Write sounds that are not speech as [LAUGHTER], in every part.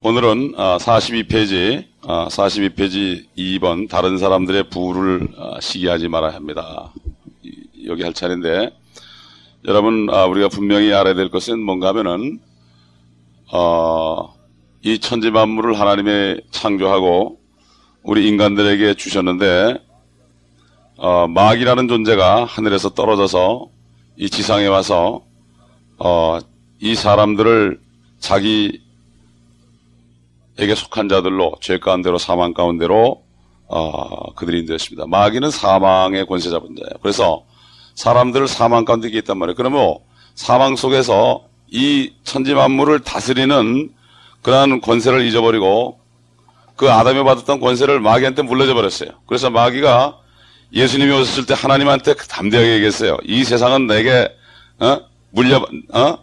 오늘은 42페이지, 42페이지 2번 다른 사람들의 부를 어, 시기하지 말아야 합니다. 여기 할 차례인데 여러분 아, 우리가 분명히 알아야 될 것은 뭔가 하면은 어, 이 천지 만물을 하나님의 창조하고 우리 인간들에게 주셨는데 어, 마귀라는 존재가 하늘에서 떨어져서 이 지상에 와서 어, 이 사람들을 자기 에게 속한 자들로 죄 가운데로 사망 가운데로 어, 그들이 인도했습니다. 마귀는 사망의 권세 잡은 자예요. 그래서 사람들을 사망 가운데 있단 말이에요. 그러면 사망 속에서 이 천지 만물을 다스리는 그러한 권세를 잊어버리고 그 아담이 받았던 권세를 마귀한테 물려줘 버렸어요. 그래서 마귀가 예수님이 오셨을 때 하나님한테 담대하게 얘기했어요. 이 세상은 내게 어? 물려 어?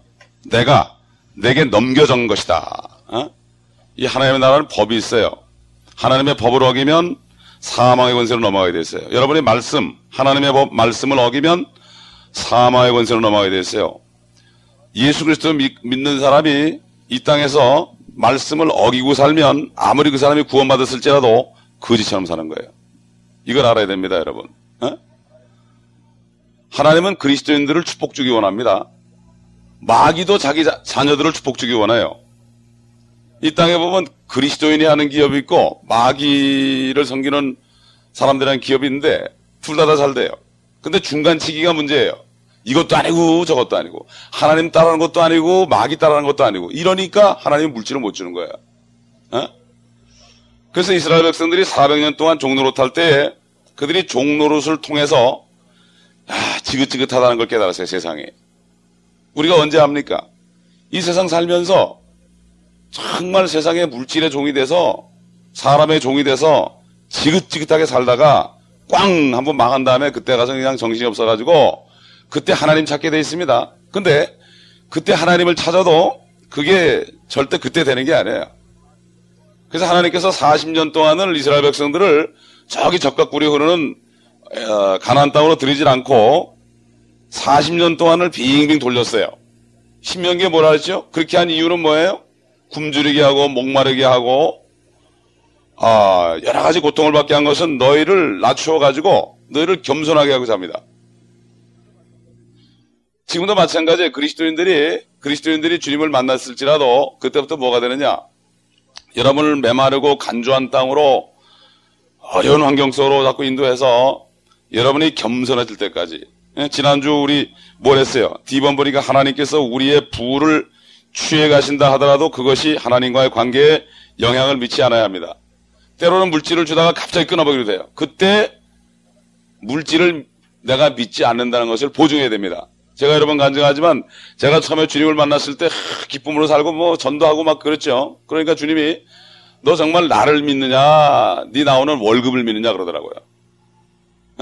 내가 내게 넘겨준 것이다. 어? 이 하나님의 나라는 법이 있어요. 하나님의 법을 어기면 사망의 권세로 넘어가게 돼 있어요. 여러분의 말씀, 하나님의 법, 말씀을 어기면 사망의 권세로 넘어가게 돼 있어요. 예수 그리스도 믿는 사람이 이 땅에서 말씀을 어기고 살면 아무리 그 사람이 구원받았을지라도 거지처럼 사는 거예요. 이걸 알아야 됩니다, 여러분. 어? 하나님은 그리스도인들을 축복 주기 원합니다. 마귀도 자기 자, 자녀들을 축복 주기 원해요. 이 땅에 보면 그리스도인이 하는 기업이 있고 마귀를 섬기는 사람들이 하는 기업이 있는데 둘 다 다 잘 돼요. 근데 중간치기가 문제예요. 이것도 아니고 저것도 아니고 하나님 따라하는 것도 아니고 마귀 따라하는 것도 아니고 이러니까 하나님 물질을 못 주는 거야. 어? 그래서 이스라엘 백성들이 400년 동안 종노릇 할 때에 그들이 종노릇을 통해서 아, 지긋지긋하다는 걸 깨달았어요 세상에. 우리가 언제 합니까? 이 세상 살면서 정말 세상의 물질의 종이 돼서 사람의 종이 돼서 지긋지긋하게 살다가 꽝 한번 망한 다음에 그때 가서 그냥 정신이 없어가지고 그때 하나님 찾게 돼 있습니다. 근데 그때 하나님을 찾아도 그게 절대 그때 되는 게 아니에요. 그래서 하나님께서 40년 동안을 이스라엘 백성들을 저기 적각 꿀이 흐르는 어, 가나안 땅으로 들이질 않고 40년 동안을 빙빙 돌렸어요. 신명기에 뭐라 했죠? 그렇게 한 이유는 뭐예요? 굶주리게 하고 목마르게 하고 아, 여러 가지 고통을 받게 한 것은 너희를 낮추어 가지고 너희를 겸손하게 하고 삽니다. 지금도 마찬가지에 그리스도인들이 그리스도인들이 주님을 만났을지라도 그때부터 뭐가 되느냐? 여러분을 메마르고 간주한 땅으로 어려운 환경 속으로 자꾸 인도해서 여러분이 겸손해질 때까지. 예, 지난주 우리 뭘 했어요? 디번버리가 하나님께서 우리의 부를 취해 가신다 하더라도 그것이 하나님과의 관계에 영향을 미치지 않아야 합니다. 때로는 물질을 주다가 갑자기 끊어버리게 돼요. 그때 물질을 내가 믿지 않는다는 것을 보증해야 됩니다. 제가 여러 번 간증하지만 제가 처음에 주님을 만났을 때 기쁨으로 살고 뭐 전도하고 막 그랬죠. 그러니까 주님이 너 정말 나를 믿느냐, 네 나오는 월급을 믿느냐 그러더라고요.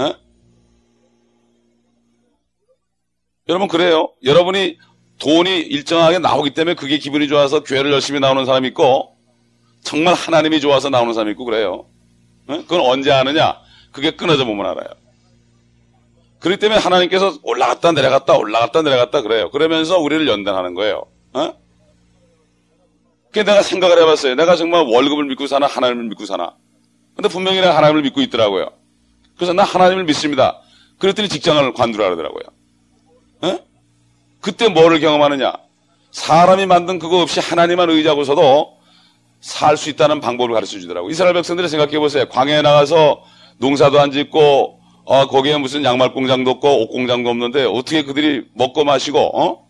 에? 여러분 그래요. 여러분이 돈이 일정하게 나오기 때문에 그게 기분이 좋아서 교회를 열심히 나오는 사람이 있고 정말 하나님이 좋아서 나오는 사람이 있고 그래요. 그건 언제 아느냐? 그게 끊어져 보면 알아요. 그렇기 때문에 하나님께서 올라갔다 내려갔다 올라갔다 내려갔다 그래요. 그러면서 우리를 연단하는 거예요. 어? 그 내가 생각을 해봤어요. 내가 정말 월급을 믿고 사나 하나님을 믿고 사나. 근데 분명히 내가 하나님을 믿고 있더라고요. 그래서 나 하나님을 믿습니다. 그랬더니 직장을 관두라 그러더라고요. 어? 그때 뭐를 경험하느냐? 사람이 만든 그거 없이 하나님만 의지하고서도 살 수 있다는 방법을 가르쳐 주더라고요. 이스라엘 백성들이 생각해 보세요. 광야에 나가서 농사도 안 짓고 어, 거기에 무슨 양말 공장도 없고 옷 공장도 없는데 어떻게 그들이 먹고 마시고 어?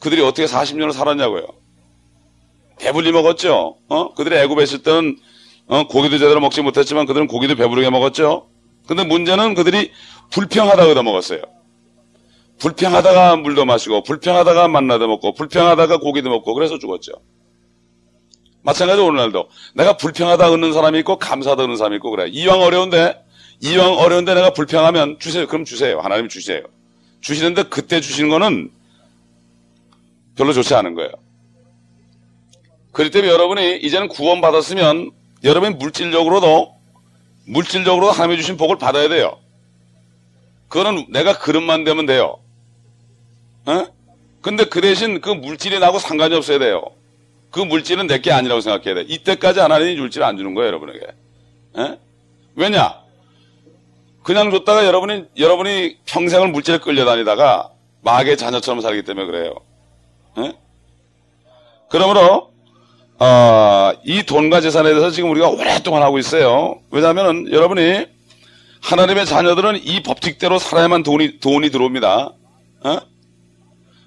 그들이 어떻게 40년을 살았냐고요. 배불리 먹었죠. 어? 그들이 애굽에 있을 때는 어, 고기도 제대로 먹지 못했지만 그들은 고기도 배부르게 먹었죠. 근데 문제는 그들이 불평하다 그다 먹었어요. 불평하다가 물도 마시고 불평하다가 만나도 먹고 불평하다가 고기도 먹고 그래서 죽었죠. 마찬가지로 오늘날도 내가 불평하다 얻는 사람이 있고 감사하다 얻는 사람이 있고 그래. 이왕 어려운데 이왕 어려운데 내가 불평하면 주세요. 그럼 주세요. 하나님 주세요. 주시는데 그때 주시는 거는 별로 좋지 않은 거예요. 그렇기 때문에 여러분이 이제는 구원 받았으면 여러분이 물질적으로도 물질적으로 하나님이 주신 복을 받아야 돼요. 그거는 내가 그릇만 되면 돼요. 어? 근데 그 대신 그 물질이 나고 상관이 없어야 돼요. 그 물질은 내 게 아니라고 생각해야 돼. 이때까지 하나님이 물질을 안 주는 거예요, 여러분에게. 에? 왜냐? 그냥 줬다가 여러분이, 여러분이 평생을 물질에 끌려다니다가 마귀의 자녀처럼 살기 때문에 그래요. 에? 그러므로, 어, 이 돈과 재산에 대해서 지금 우리가 오랫동안 하고 있어요. 왜냐하면 여러분이 하나님의 자녀들은 이 법칙대로 살아야만 돈이, 돈이 들어옵니다. 어?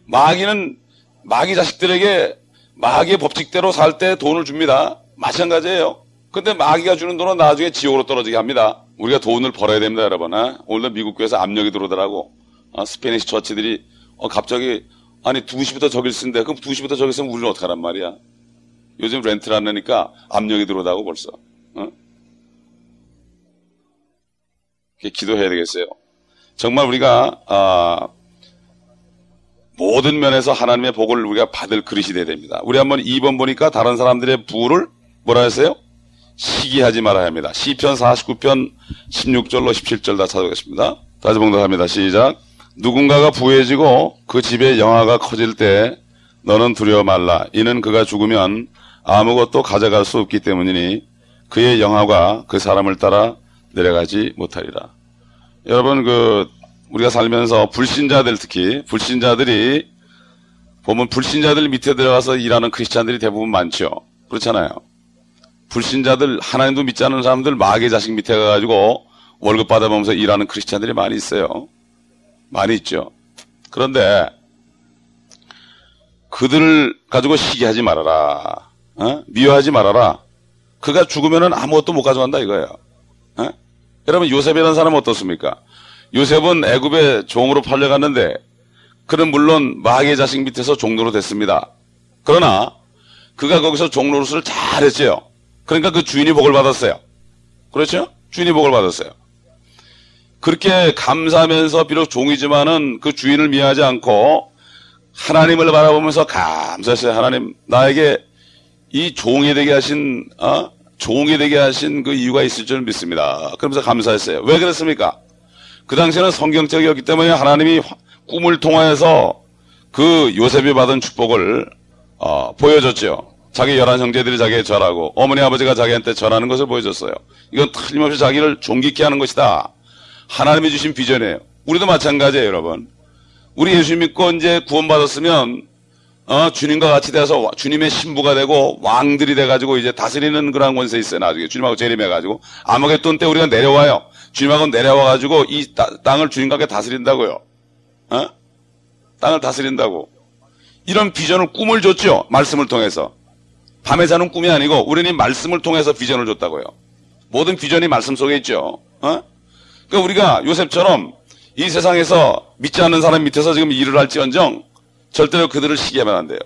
마귀는 마귀 자식들에게 마귀의 법칙대로 살 때 돈을 줍니다. 마찬가지예요. 근데 마귀가 주는 돈은 나중에 지옥으로 떨어지게 합니다. 우리가 돈을 벌어야 됩니다, 여러분. 어? 오늘도 미국 교회에서 압력이 들어오더라고. 어, 스페니시 처치들이 어, 갑자기 아니 2시부터 저길 쓴데 그럼 2시부터 저길 쓰면 우리는 어떡하란 말이야. 요즘 렌트를 안 내니까 압력이 들어오다고 벌써. 어? 기도해야 되겠어요. 정말 우리가 아, 모든 면에서 하나님의 복을 우리가 받을 그릇이 돼야 됩니다. 우리 한번 2번 보니까 다른 사람들의 부를 뭐라 했어요? 시기하지 말아야 합니다. 시편 49편 16절로 17절 다 찾아보겠습니다. 다시 봉독합니다. 시작. 누군가가 부해지고 그 집에 영화가 커질 때 너는 두려워 말라. 이는 그가 죽으면 아무것도 가져갈 수 없기 때문이니 그의 영화가 그 사람을 따라 내려가지 못하리라. 여러분 그 우리가 살면서 불신자들 특히 불신자들이 보면 불신자들 밑에 들어가서 일하는 크리스찬들이 대부분 많죠. 그렇잖아요. 불신자들 하나님도 믿지 않는 사람들 마귀 자식 밑에 가가지고 월급 받아보면서 일하는 크리스찬들이 많이 있어요. 많이 있죠. 그런데 그들을 가지고 시기하지 말아라. 어? 미워하지 말아라. 그가 죽으면 아무것도 못 가져간다 이거예요. 어? 여러분 요셉이라는 사람은 어떻습니까? 요셉은 애굽의 종으로 팔려갔는데 그는 물론 마귀의 자식 밑에서 종로로 됐습니다. 그러나 그가 거기서 종로릇을 잘했죠. 그러니까 그 주인이 복을 받았어요. 그렇죠? 주인이 복을 받았어요. 그렇게 감사하면서 비록 종이지만은 그 주인을 미워하지 않고 하나님을 바라보면서 감사했어요. 하나님 나에게 이 종이 되게 하신 어? 종이 되게 하신 그 이유가 있을 줄 믿습니다. 그러면서 감사했어요. 왜 그랬습니까? 그 당시에는 성경적이었기 때문에 하나님이 꿈을 통하여서 그 요셉이 받은 축복을 어, 보여줬죠. 자기 열한 형제들이 자기에게 절하고 어머니 아버지가 자기한테 절하는 것을 보여줬어요. 이건 틀림없이 자기를 존귀케 하는 것이다. 하나님이 주신 비전이에요. 우리도 마찬가지예요, 여러분. 우리 예수 믿고 이제 구원받았으면 어, 주님과 같이 돼서 주님의 신부가 되고 왕들이 돼가지고 이제 다스리는 그런 권세 있어요. 나중에 주님하고 재림해가지고 아마겟돈 때 우리가 내려와요. 주님하고 내려와가지고 이 따, 땅을 주님과 함께 다스린다고요. 어? 땅을 다스린다고. 이런 비전을 꿈을 줬죠. 말씀을 통해서. 밤에 자는 꿈이 아니고 우리는 말씀을 통해서 비전을 줬다고요. 모든 비전이 말씀 속에 있죠. 어? 그러니까 우리가 요셉처럼 이 세상에서 믿지 않는 사람 밑에서 지금 일을 할지언정 절대로 그들을 시기하면 안 돼요.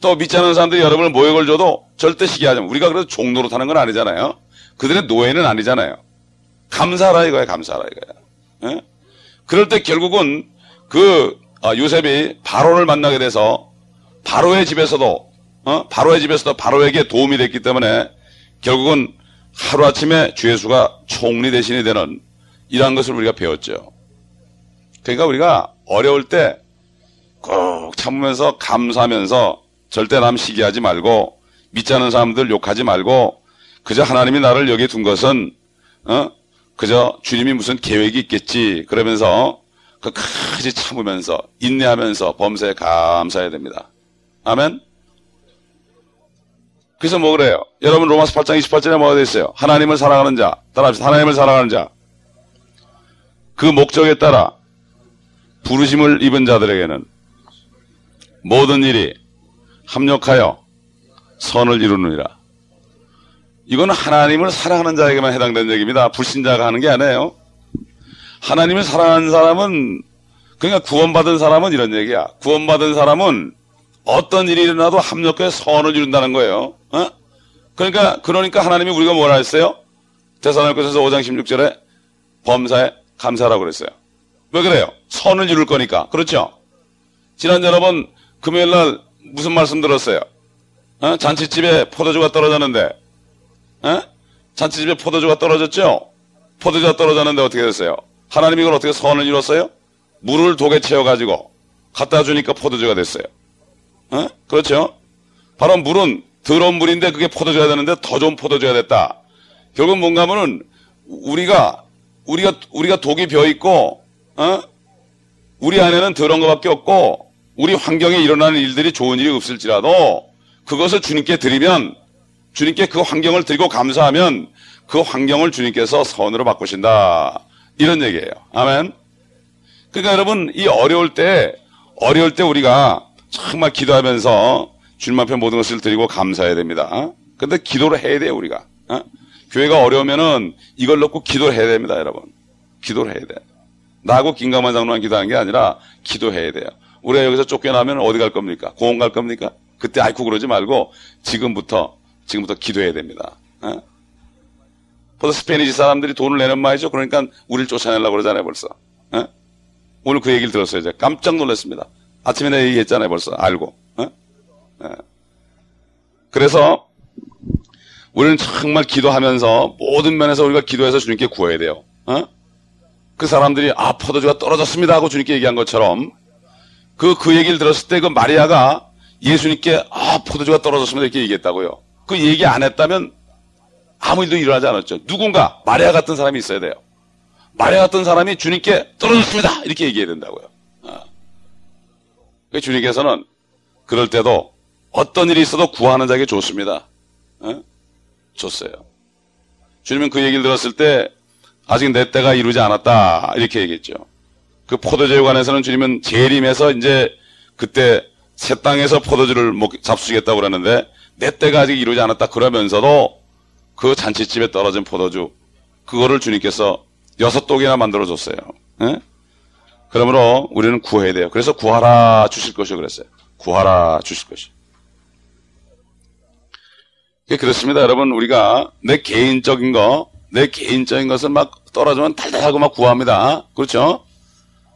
또 믿지 않는 사람들이 여러분을 모욕을 줘도 절대 시기하지 마. 우리가 그래도 종로로 타는 건 아니잖아요. 그들의 노예는 아니잖아요. 감사하라 이거야, 감사하라 이거야. 예? 그럴 때 결국은 그 아, 요셉이 바로를 만나게 돼서 바로의 집에서도 어? 바로의 집에서도 바로에게 도움이 됐기 때문에 결국은 하루아침에 주 예수가 총리 대신이 되는 이러한 것을 우리가 배웠죠. 그러니까 우리가 어려울 때 꼭 참으면서 감사하면서 절대 남 시기하지 말고 믿지 않는 사람들 욕하지 말고 그저 하나님이 나를 여기 둔 것은 어? 그저 주님이 무슨 계획이 있겠지 그러면서 끝까지 참으면서 인내하면서 범사에 감사해야 됩니다. 아멘. 그래서 뭐 그래요? 여러분 로마서 8장 28절에 뭐가 되어 있어요? 하나님을 사랑하는 자, 따라합시다. 하나님을 사랑하는 자. 그 목적에 따라 부르심을 입은 자들에게는 모든 일이 합력하여 선을 이루느니라. 이거는 하나님을 사랑하는 자에게만 해당되는 얘기입니다. 불신자가 하는 게 아니에요. 하나님을 사랑하는 사람은 그러니까 구원받은 사람은 이런 얘기야. 구원받은 사람은 어떤 일이 일어나도 합력해 선을 이룬다는 거예요. 어? 그러니까 그러니까 하나님이 우리가 뭐라 했어요? 대사로니서 5장 16절에 범사에 감사라고 그랬어요. 왜 그래요? 선을 이룰 거니까. 그렇죠? 지난 여러분 금요일 날 무슨 말씀 들었어요? 어? 잔치집에 포도주가 떨어졌는데 어? 잔치집에 포도주가 떨어졌죠? 포도주가 떨어졌는데 어떻게 됐어요? 하나님이 이걸 어떻게 선을 이뤘어요? 물을 독에 채워가지고 갖다 주니까 포도주가 됐어요. 어? 그렇죠? 바로 물은 더러운 물인데 그게 포도줘야 되는데 더 좋은 포도줘야 됐다. 결국 뭔가 하면은 우리가 우리가 우리가 독이 벼 있고 어? 우리 안에는 더러운 것밖에 없고 우리 환경에 일어나는 일들이 좋은 일이 없을지라도 그것을 주님께 드리면 주님께 그 환경을 드리고 감사하면 그 환경을 주님께서 선으로 바꾸신다. 이런 얘기예요. 아멘. 그러니까 여러분 이 어려울 때 어려울 때 우리가 정말 기도하면서 주님 앞에 모든 것을 드리고 감사해야 됩니다. 근데 기도를 해야 돼요, 우리가. 어? 교회가 어려우면은 이걸 놓고 기도를 해야 됩니다, 여러분. 기도를 해야 돼. 나하고 김강만 장로만 기도하는 게 아니라 기도해야 돼요. 우리가 여기서 쫓겨나면 어디 갈 겁니까? 공원 갈 겁니까? 그때 아이쿠 그러지 말고 지금부터 지금부터 기도해야 됩니다. 어? 벌써 스페니시 사람들이 돈을 내는 말이죠. 그러니까 우리를 쫓아내려고 그러잖아요, 벌써. 어? 오늘 그 얘기를 들었어요. 제가 깜짝 놀랐습니다. 아침에 내가 얘기했잖아요, 벌써. 알고. 어? 어. 그래서 우리는 정말 기도하면서 모든 면에서 우리가 기도해서 주님께 구해야 돼요. 어? 그 사람들이 아 포도주가 떨어졌습니다 하고 주님께 얘기한 것처럼 그, 그 얘기를 들었을 때 그 마리아가 예수님께 아 포도주가 떨어졌습니다 이렇게 얘기했다고요. 그 얘기 안 했다면 아무 일도 일어나지 않았죠. 누군가 마리아 같은 사람이 있어야 돼요. 마리아 같은 사람이 주님께 떨어졌습니다 이렇게 얘기해야 된다고요. 어. 주님께서는 그럴 때도 어떤 일이 있어도 구하는 자에게 좋습니다. 어? 줬어요. 주님은 그 얘기를 들었을 때 아직 내 때가 이루지 않았다 이렇게 얘기했죠. 그 포도주에 관해서는 주님은 재림해서 이제 그때 새 땅에서 포도주를 잡수겠다고 그러는데 내 때가 아직 이루지 않았다 그러면서도 그 잔치집에 떨어진 포도주 그거를 주님께서 여섯 독이나 만들어 줬어요. 예? 그러므로 우리는 구해야 돼요. 그래서 구하라 주실 것이요 그랬어요. 구하라 주실 것이. 그렇습니다. 여러분 우리가 내 개인적인 거, 내 개인적인 것을 막 떨어지면 달달하고 막 구합니다. 그렇죠?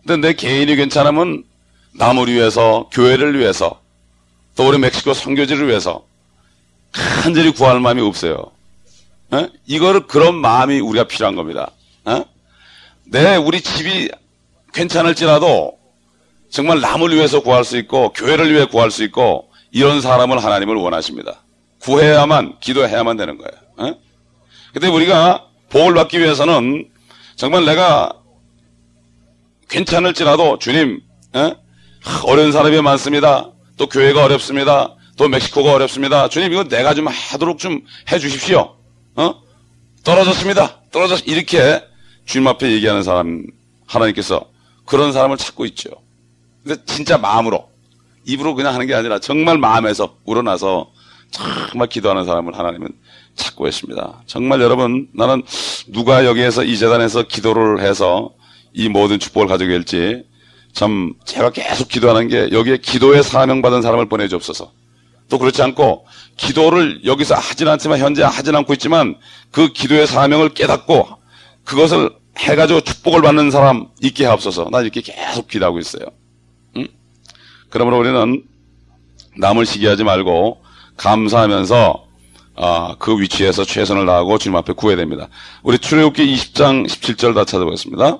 근데 내 개인이 괜찮으면 남을 위해서, 교회를 위해서, 또 우리 멕시코 선교지를 위해서 간절히 구할 마음이 없어요. 에? 이거를 그런 마음이 우리가 필요한 겁니다. 에? 내 우리 집이 괜찮을지라도 정말 남을 위해서 구할 수 있고 교회를 위해 구할 수 있고 이런 사람을 하나님을 원하십니다. 구해야만 기도해야만 되는 거예요. 에? 근데 우리가 복을 받기 위해서는 정말 내가 괜찮을지라도 주님 에? 어려운 사람이 많습니다. 또 교회가 어렵습니다. 또 멕시코가 어렵습니다. 주님 이거 내가 좀 하도록 좀 해주십시오. 어? 떨어졌습니다. 떨어졌 이렇게 주님 앞에 얘기하는 사람 하나님께서 그런 사람을 찾고 있죠. 근데 진짜 마음으로 입으로 그냥 하는 게 아니라 정말 마음에서 우러나서 정말 기도하는 사람을 하나님은 찾고 있습니다. 정말 여러분 나는 누가 여기에서 이 재단에서 기도를 해서 이 모든 축복을 가지고 갈지 참 제가 계속 기도하는 게 여기에 기도에 사명 받은 사람을 보내주옵소서. 또 그렇지 않고 기도를 여기서 하진 않지만 현재 하진 않고 있지만 그 기도의 사명을 깨닫고 그것을 해가지고 축복을 받는 사람 있게 하옵소서. 나 이렇게 계속 기도하고 있어요. 응? 그러므로 우리는 남을 시기하지 말고 감사하면서 아, 그 위치에서 최선을 다하고 주님 앞에 구해야 됩니다. 우리 출애굽기 20장 17절 다 찾아보겠습니다.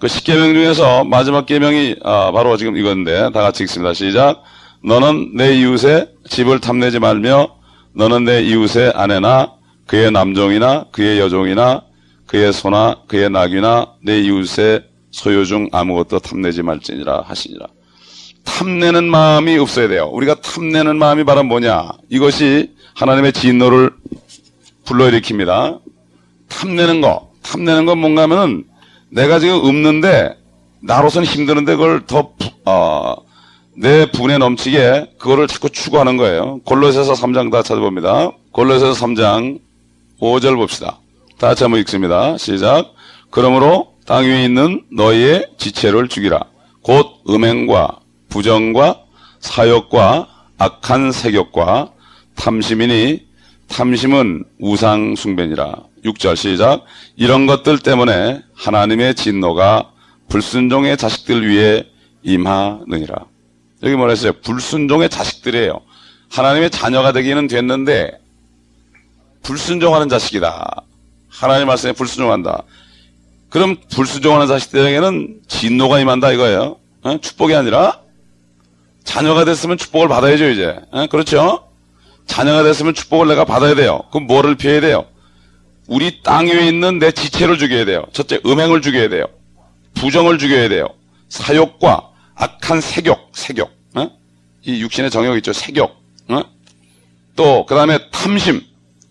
그 10계명 중에서 마지막 계명이 아, 바로 지금 이건데 다 같이 읽습니다. 시작. 너는 내 이웃의 집을 탐내지 말며 너는 내 이웃의 아내나 그의 남종이나 그의 여종이나 그의 소나 그의 낙이나 내 이웃의 소유 중 아무것도 탐내지 말지니라 하시니라. 탐내는 마음이 없어야 돼요. 우리가 탐내는 마음이 바로 뭐냐? 이것이 하나님의 진노를 불러일으킵니다. 탐내는 거. 탐내는 건 뭔가 하면은 내가 지금 없는데 나로서는 힘드는데 그걸 더, 어, 내 분에 넘치게 그거를 자꾸 추구하는 거예요. 골로새서 3장 다 찾아봅니다. 골로새서 3장 5절 봅시다. 다 같이 한번 읽습니다. 시작. 그러므로 땅 위에 있는 너희의 지체를 죽이라. 곧 음행과 부정과 사욕과 악한 색욕과 탐심이니 탐심은 우상 숭배니라. 6절 시작. 이런 것들 때문에 하나님의 진노가 불순종의 자식들 위에 임하느니라. 여기 뭐라 했어요? 불순종의 자식들이에요. 하나님의 자녀가 되기는 됐는데 불순종하는 자식이다. 하나님 말씀에 불순종한다. 그럼 불순종하는 자식들에게는 진노가 임한다 이거예요. 어? 축복이 아니라 자녀가 됐으면 축복을 받아야죠 이제. 어? 그렇죠? 자녀가 됐으면 축복을 내가 받아야 돼요. 그럼 뭐를 피해야 돼요? 우리 땅 위에 있는 내 지체를 죽여야 돼요. 첫째, 음행을 죽여야 돼요. 부정을 죽여야 돼요. 사욕과 악한 색욕, 색욕. 어? 이 육신의 정욕 있죠, 색욕. 어? 또, 그 다음에 탐심.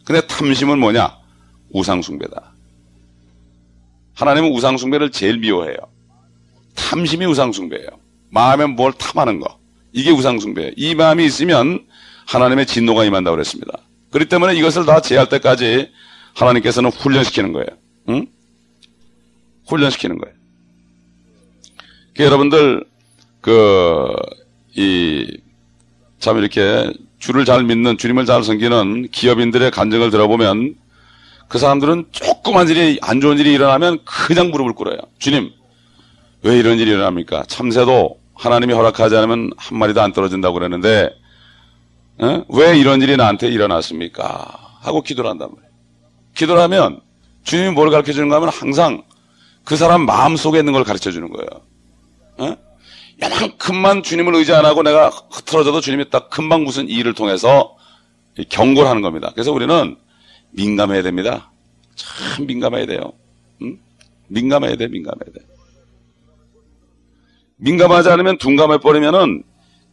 근데 탐심은 뭐냐? 우상숭배다. 하나님은 우상숭배를 제일 미워해요. 탐심이 우상숭배예요. 마음에 뭘 탐하는 거. 이게 우상숭배예요. 이 마음이 있으면 하나님의 진노가 임한다고 그랬습니다. 그렇기 때문에 이것을 다 제할 때까지 하나님께서는 훈련시키는 거예요. 응? 훈련시키는 거예요. 그 여러분들 그 이 참 이렇게 주를 잘 믿는 주님을 잘 섬기는 기업인들의 간증을 들어보면 그 사람들은 조그만 일이 안 좋은 일이 일어나면 그냥 무릎을 꿇어요. 주님 왜 이런 일이 일어납니까? 참새도 하나님이 허락하지 않으면 한 마리도 안 떨어진다고 그러는데 어? 왜 이런 일이 나한테 일어났습니까? 하고 기도를 한단 말이에요. 기도를 하면 주님이 뭘 가르쳐 주는가 하면 항상 그 사람 마음 속에 있는 걸 가르쳐 주는 거예요. 어? 요만큼만 주님을 의지 안 하고 내가 흐트러져도 주님이 딱 금방 무슨 일을 통해서 경고를 하는 겁니다. 그래서 우리는 민감해야 됩니다. 참 민감해야 돼요. 응? 민감해야 돼, 민감해야 돼. 민감하지 않으면 둔감해 버리면은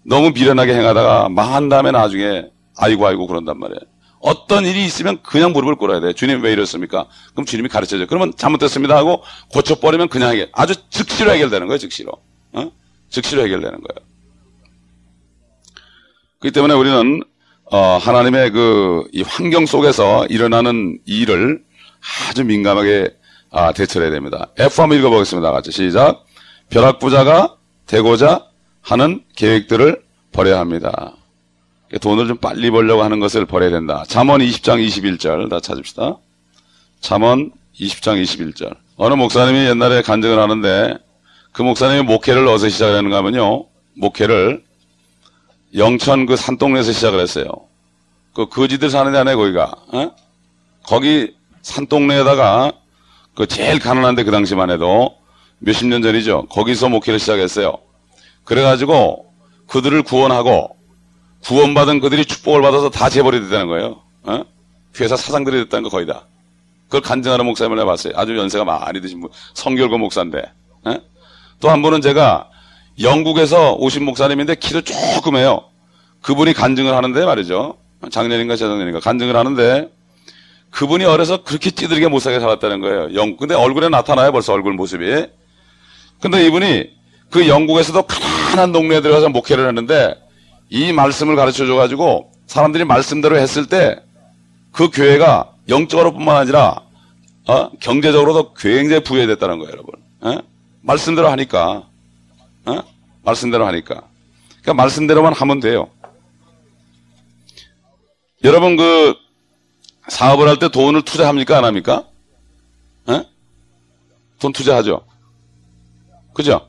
너무 미련하게 행하다가 망한 다음에 나중에 아이고 아이고 그런단 말이에요. 어떤 일이 있으면 그냥 무릎을 꿇어야 돼. 주님 왜 이렇습니까? 그럼 주님이 가르쳐줘요. 그러면 잘못됐습니다 하고 고쳐버리면 그냥 해결. 아주 즉시로 해결되는 거예요. 즉시로. 어? 즉시로 해결되는 거예요. 그렇기 때문에 우리는 어, 하나님의 그 이 환경 속에서 일어나는 일을 아주 민감하게 아, 대처해야 를 됩니다. F 한번 읽어보겠습니다. 같이 시작. 벼락부자가 되고자 하는 계획들을 버려야 합니다. 돈을 좀 빨리 벌려고 하는 것을 버려야 된다. 잠언 20장 21절 다 찾읍시다. 잠언 20장 21절. 어느 목사님이 옛날에 간증을 하는데 그 목사님이 목회를 어디서 시작하는가 하면요. 목회를 영천 그 산동네에서 시작을 했어요. 그 거지들 사는 데 안에 거기가 어? 거기 산동네에다가 그 제일 가난한데 그 당시만 해도 몇십 년 전이죠. 거기서 목회를 시작했어요. 그래가지고 그들을 구원하고 구원받은 그들이 축복을 받아서 다 재벌이 됐다는 거예요. 어? 회사 사장들이 됐다는 거 거의 다. 그걸 간증하는 목사님을 해봤어요. 아주 연세가 많이 드신 분, 성결고 목사인데. 어? 또 한 분은 제가 영국에서 오신 목사님인데 키도 조금 해요. 그분이 간증을 하는데 말이죠. 작년인가 재작년인가 간증을 하는데 그분이 어려서 그렇게 찌들게 못살게 살았다는 거예요. 영, 근데 얼굴에 나타나요 벌써 얼굴 모습이. 근데 이분이 그 영국에서도 가난한 동네에 들어가서 목회를 했는데 이 말씀을 가르쳐 줘가지고 사람들이 말씀대로 했을 때 그 교회가 영적으로 뿐만 아니라 어? 경제적으로도 굉장히 부여됐다는 거예요, 여러분. 어? 말씀대로 하니까. 어? 말씀대로 하니까. 그러니까 말씀대로만 하면 돼요. 여러분 그 사업을 할 때 돈을 투자합니까? 안 합니까? 어? 돈 투자하죠. 그죠?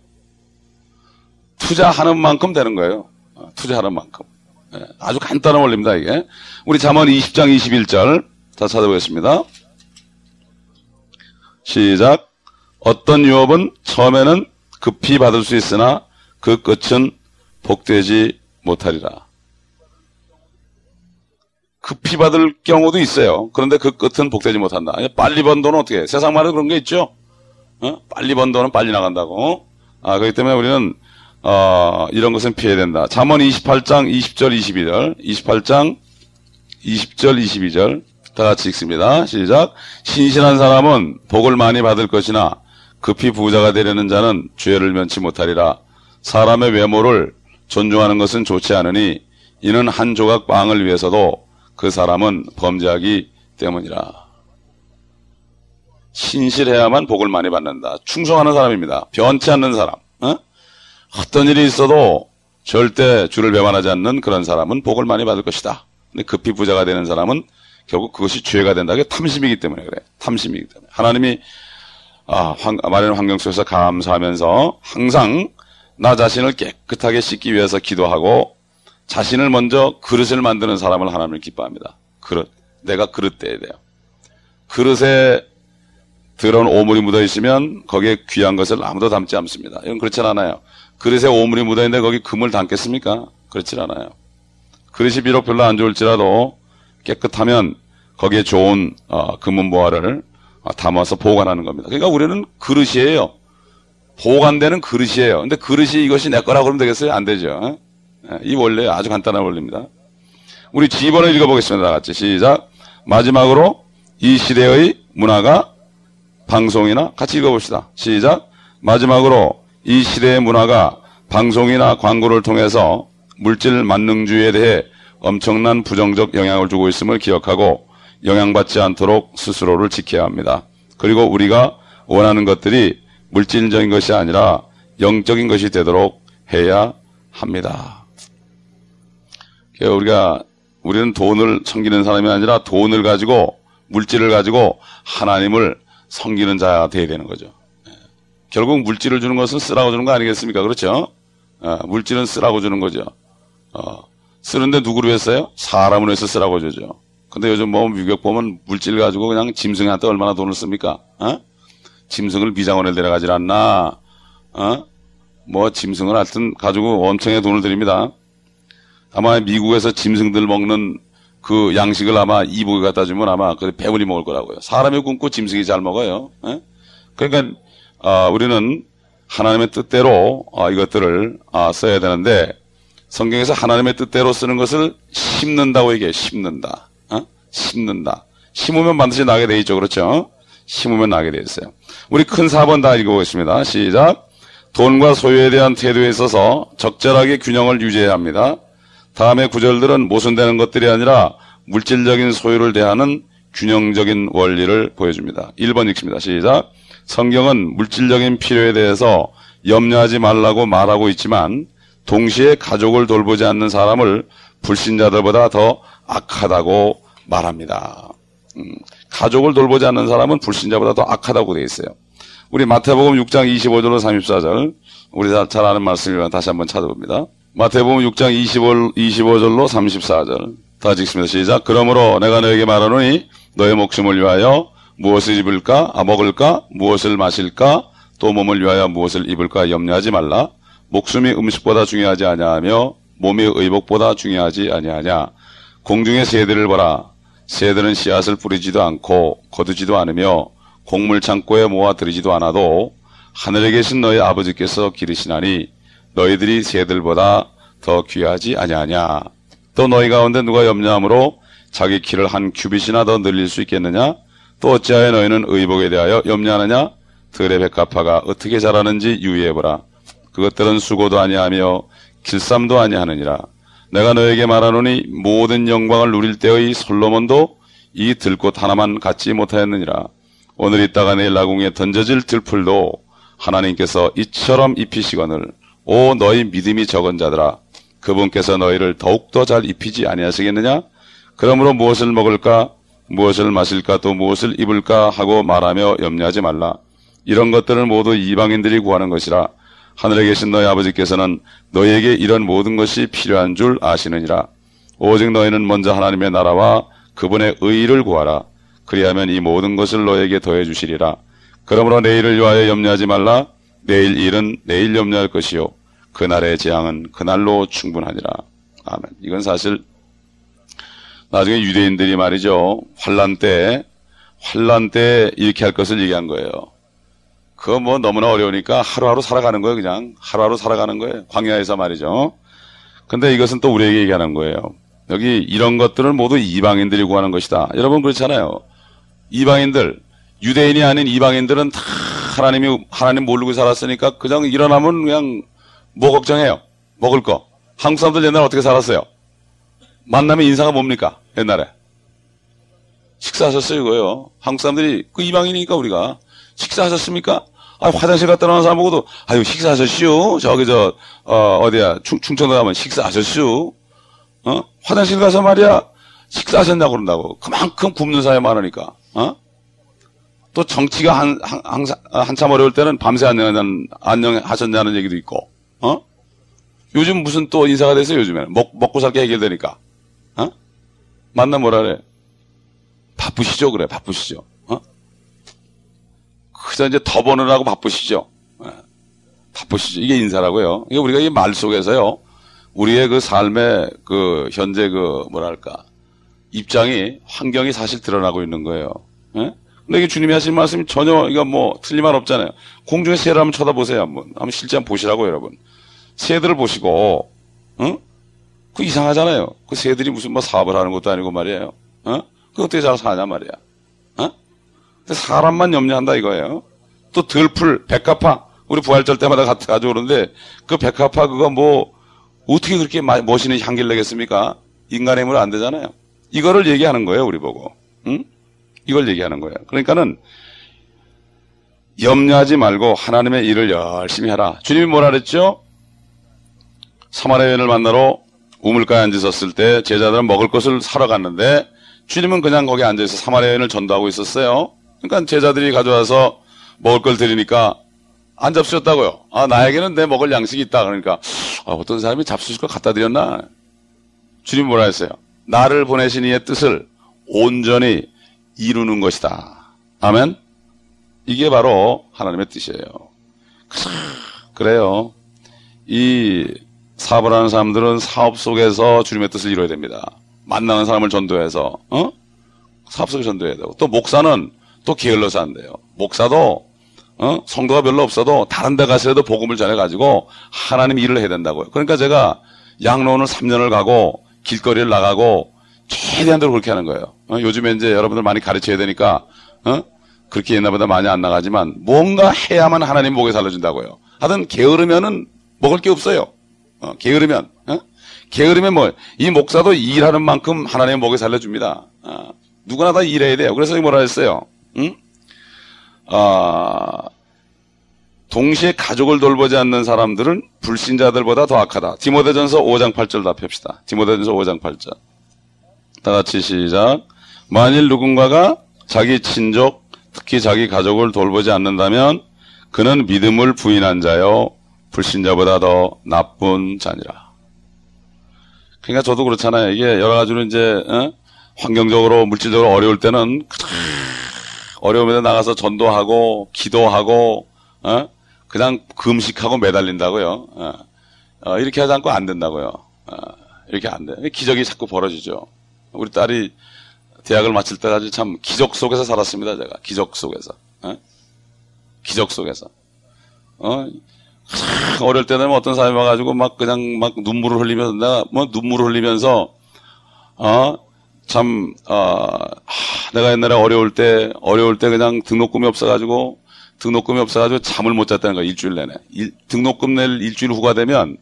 투자하는 만큼 되는 거예요. 어, 투자하는 만큼. 예, 아주 간단한 원리입니다, 이게. 우리 잠언 20장 21절 다 찾아보겠습니다. 시작. 어떤 유업은 처음에는 급히 받을 수 있으나 그 끝은 복되지 못하리라. 급히 받을 경우도 있어요. 그런데 그 끝은 복되지 못한다. 빨리 번 돈은 어떻게 해? 세상 말에 그런 게 있죠? 어? 빨리 번 돈은 빨리 나간다고. 아, 그렇기 때문에 우리는 어, 이런 것은 피해야 된다. 잠언 28장 20절 22절 28장 20절 22절 다 같이 읽습니다. 시작. 신실한 사람은 복을 많이 받을 것이나 급히 부자가 되려는 자는 죄를 면치 못하리라. 사람의 외모를 존중하는 것은 좋지 않으니 이는 한 조각 빵을 위해서도 그 사람은 범죄하기 때문이라. 신실해야만 복을 많이 받는다. 충성하는 사람입니다. 변치 않는 사람. 어? 어떤 일이 있어도 절대 주를 배반하지 않는 그런 사람은 복을 많이 받을 것이다. 근데 급히 부자가 되는 사람은 결국 그것이 죄가 된다. 그게 탐심이기 때문에 그래. 탐심이기 때문에. 하나님이 아, 환, 마련 환경 속에서 감사하면서 항상 나 자신을 깨끗하게 씻기 위해서 기도하고 자신을 먼저 그릇을 만드는 사람을 하나님을 기뻐합니다. 그릇. 내가 그릇 돼야 돼요. 그릇에 들어온 오물이 묻어 있으면 거기에 귀한 것을 아무도 담지 않습니다. 이건 그렇지 않아요. 그릇에 오물이 묻어 있는데 거기 금을 담겠습니까? 그렇지 않아요. 그릇이 비록 별로 안 좋을지라도 깨끗하면 거기에 좋은 어, 금은 보화를 어, 담아서 보관하는 겁니다. 그러니까 우리는 그릇이에요. 보관되는 그릇이에요. 근데 그릇이 이것이 내 거라고 그러면 되겠어요? 안 되죠. 예, 이 원래 아주 간단한 원리입니다. 우리 지번을 읽어보겠습니다. 다 같이 시작. 마지막으로 이 시대의 문화가 방송이나 같이 읽어봅시다. 시작. 마지막으로 이 시대의 문화가 방송이나 광고를 통해서 물질 만능주의에 대해 엄청난 부정적 영향을 주고 있음을 기억하고 영향받지 않도록 스스로를 지켜야 합니다. 그리고 우리가 원하는 것들이 물질적인 것이 아니라 영적인 것이 되도록 해야 합니다. 우리가 우리는 돈을 섬기는 사람이 아니라 돈을 가지고 물질을 가지고 하나님을 섬기는 자가 되어야 되는 거죠. 예. 결국 물질을 주는 것은 쓰라고 주는 거 아니겠습니까? 그렇죠? 어, 물질은 쓰라고 주는 거죠. 어, 쓰는데 누구를 했어요? 사람을 위해서 쓰라고 주죠. 근데 요즘 뭐 미국 보면 물질 가지고 그냥 짐승한테 얼마나 돈을 씁니까? 어? 짐승을 비장원에 데려가질 않나? 어? 뭐 짐승을 하여튼 가지고 엄청나게 돈을 드립니다. 아마 미국에서 짐승들 먹는 그 양식을 아마 이복에 갖다 주면 아마 그 배불리 먹을 거라고요. 사람이 굶고 짐승이 잘 먹어요. 에? 그러니까 어, 우리는 하나님의 뜻대로 어, 이것들을 어, 써야 되는데 성경에서 하나님의 뜻대로 쓰는 것을 심는다고 얘기해요. 심는다. 어? 심는다. 심으면 반드시 나게 돼 있죠. 그렇죠? 심으면 나게 돼 있어요. 우리 큰 4번 다 읽어보겠습니다. 시작. 돈과 소유에 대한 태도에 있어서 적절하게 균형을 유지해야 합니다. 다음의 구절들은 모순되는 것들이 아니라 물질적인 소유를 대하는 균형적인 원리를 보여줍니다. 1번 읽습니다. 시작. 성경은 물질적인 필요에 대해서 염려하지 말라고 말하고 있지만 동시에 가족을 돌보지 않는 사람을 불신자들보다 더 악하다고 말합니다. 음, 가족을 돌보지 않는 사람은 불신자보다 더 악하다고 되어 있어요. 우리 마태복음 6장 25절로 34절 우리 잘 아는 말씀을 다시 한번 찾아봅니다. 마태복음 6장 25, 25절로 34절 다 읽습니다. 시작. 그러므로 내가 너에게 말하노니 너의 목숨을 위하여 무엇을 입을까? 아, 먹을까? 무엇을 마실까? 또 몸을 위하여 무엇을 입을까? 염려하지 말라. 목숨이 음식보다 중요하지 아니하며 몸이 의복보다 중요하지 아니하냐. 공중의 새들을 보라. 새들은 씨앗을 뿌리지도 않고 거두지도 않으며 곡물 창고에 모아 들이지도 않아도 하늘에 계신 너희 아버지께서 기르시나니 너희들이 새들보다 더 귀하지 아니하냐. 또 너희 가운데 누가 염려함으로 자기 키를 한 큐빗이나 더 늘릴 수 있겠느냐? 또 어찌하여 너희는 의복에 대하여 염려하느냐? 들의 백합화가 어떻게 자라는지 유의해보라. 그것들은 수고도 아니하며 길쌈도 아니하느니라. 내가 너에게 말하노니 모든 영광을 누릴 때의 솔로몬도 이 들꽃 하나만 갖지 못하였느니라. 오늘 있다가 내일 나궁에 던져질 들풀도 하나님께서 이처럼 입히시거늘 오 너희 믿음이 적은 자들아 그분께서 너희를 더욱더 잘 입히지 아니하시겠느냐? 그러므로 무엇을 먹을까? 무엇을 마실까? 또 무엇을 입을까? 하고 말하며 염려하지 말라. 이런 것들을 모두 이방인들이 구하는 것이라 하늘에 계신 너희 아버지께서는 너희에게 이런 모든 것이 필요한 줄 아시느니라 오직 너희는 먼저 하나님의 나라와 그분의 의를 구하라 그리하면 이 모든 것을 너에게 더해 주시리라 그러므로 내일을 위하여 염려하지 말라 내일 일은 내일 염려할 것이요 그날의 재앙은 그날로 충분하니라. 아멘. 이건 사실 나중에 유대인들이 말이죠. 환란 때 환란 때 이렇게 할 것을 얘기한 거예요. 그거 뭐 너무나 어려우니까 하루하루 살아가는 거예요. 그냥 하루하루 살아가는 거예요. 광야에서 말이죠. 근데 이것은 또 우리에게 얘기하는 거예요. 여기 이런 것들을 모두 이방인들이 구하는 것이다. 여러분 그렇잖아요. 이방인들, 유대인이 아닌 이방인들은 다 하나님이 하나님 모르고 살았으니까 그냥 일어나면 그냥 뭐 걱정해요? 먹을 거. 한국 사람들 옛날에 어떻게 살았어요? 만나면 인사가 뭡니까? 옛날에. 식사하셨어요, 이거요. 한국 사람들이, 그 이방인이니까 우리가. 식사하셨습니까? 아, 화장실 갔다 나온 사람 보고도, 아유, 식사하셨슈? 저기, 저, 어, 어디야, 충, 충청도 가면 식사하셨슈? 어? 화장실 가서 말이야, 식사하셨냐고 그런다고. 그만큼 굶는 사람이 많으니까, 어? 또 정치가 한, 한, 한, 한참 어려울 때는 밤새 안녕, 안녕하셨냐는 얘기도 있고, 어? 요즘 무슨 또 인사가 됐어요, 요즘에는. 먹, 먹고 살게 해결되니까. 어? 만나 뭐라 그래? 바쁘시죠? 그래, 바쁘시죠? 어? 그저 이제 더 버느라고 바쁘시죠? 네. 바쁘시죠? 이게 인사라고요. 이게 우리가 이 말 속에서요. 우리의 그 삶의 그 현재 그 뭐랄까 입장이 환경이 사실 드러나고 있는 거예요. 예? 근데 이게 주님이 하신 말씀이 전혀 이거 뭐 틀린 말 없잖아요. 공중에 새를 한번 쳐다보세요 한번. 한번 실제 한번 보시라고 여러분. 새들을 보시고, 응? 그 이상하잖아요. 그 새들이 무슨 뭐 사업을 하는 것도 아니고 말이에요. 어? 그 어떻게 잘 사냐 말이야. 어? 사람만 염려한다 이거예요. 또 들풀, 백합화. 우리 부활절 때마다 가져오는데 그 백합화 그거 뭐 어떻게 그렇게 멋있는 향기를 내겠습니까? 인간의 힘으로 안 되잖아요. 이거를 얘기하는 거예요, 우리 보고. 응? 이걸 얘기하는 거예요. 그러니까는 염려하지 말고 하나님의 일을 열심히 하라. 주님이 뭐라 그랬죠? 사마리아 여인을 만나러 우물가에 앉으셨을 때 제자들은 먹을 것을 사러 갔는데 주님은 그냥 거기 앉아서 사마리아 여인을 전도하고 있었어요. 그러니까 제자들이 가져와서 먹을 걸 드리니까 안 잡수셨다고요. 아 나에게는 내 먹을 양식이 있다. 그러니까 아, 어떤 사람이 잡수실 걸 갖다 드렸나? 주님 뭐라 했어요? 나를 보내신 이의 뜻을 온전히 이루는 것이다. 아멘? 이게 바로 하나님의 뜻이에요. 그래요. 이 사업을 하는 사람들은 사업 속에서 주님의 뜻을 이루어야 됩니다. 만나는 사람을 전도해서, 어? 사업 속에 전도해야 되고. 또 목사는 또 게을러서 안 돼요. 목사도, 어? 성도가 별로 없어도 다른 데 가서라도 복음을 전해가지고 하나님 일을 해야 된다고요. 그러니까 제가 양로원을 3년을 가고 길거리를 나가고 최대한 대로 그렇게 하는 거예요. 어? 요즘에 이제 여러분들 많이 가르쳐야 되니까, 어? 그렇게 옛날보다 많이 안 나가지만 뭔가 해야만 하나님 목에 살려준다고요. 하여튼 게으르면은 먹을 게 없어요. 어, 게으르면, 어? 게으르면 뭐, 이 목사도 일하는 만큼 하나님의 목에 살려줍니다. 어, 누구나 다 일해야 돼요. 그래서 뭐라 했어요? 응? 아, 동시에 가족을 돌보지 않는 사람들은 불신자들보다 더 악하다. 디모데전서 5장 8절 답합시다. 디모데전서 5장 8절. 다 같이 시작. 만일 누군가가 자기 친족, 특히 자기 가족을 돌보지 않는다면 그는 믿음을 부인한 자요. 불신자보다 더 나쁜 자니라. 그러니까 저도 그렇잖아요. 이게 여러 가지로 이제 어? 환경적으로 물질적으로 어려울 때는 어려움에 나가서 전도하고 기도하고 어? 그냥 금식하고 매달린다고요. 어. 어, 이렇게 하지 않고 안 된다고요. 어, 이렇게 안 돼. 기적이 자꾸 벌어지죠. 우리 딸이 대학을 마칠 때까지 참 기적 속에서 살았습니다. 제가 기적 속에서. 어? 기적 속에서. 어? 어릴 때는 어떤 사람이 와가지고 막 그냥 막 눈물을 흘리면서 내가 뭐 눈물을 흘리면서 어? 참, 어, 하, 내가 옛날에 어려울 때, 어려울 때 그냥 등록금이 없어가지고, 등록금이 없어가지고 잠을 못 잤다는 거야, 일주일 내내. 일, 등록금 낼 일주일 후가 되면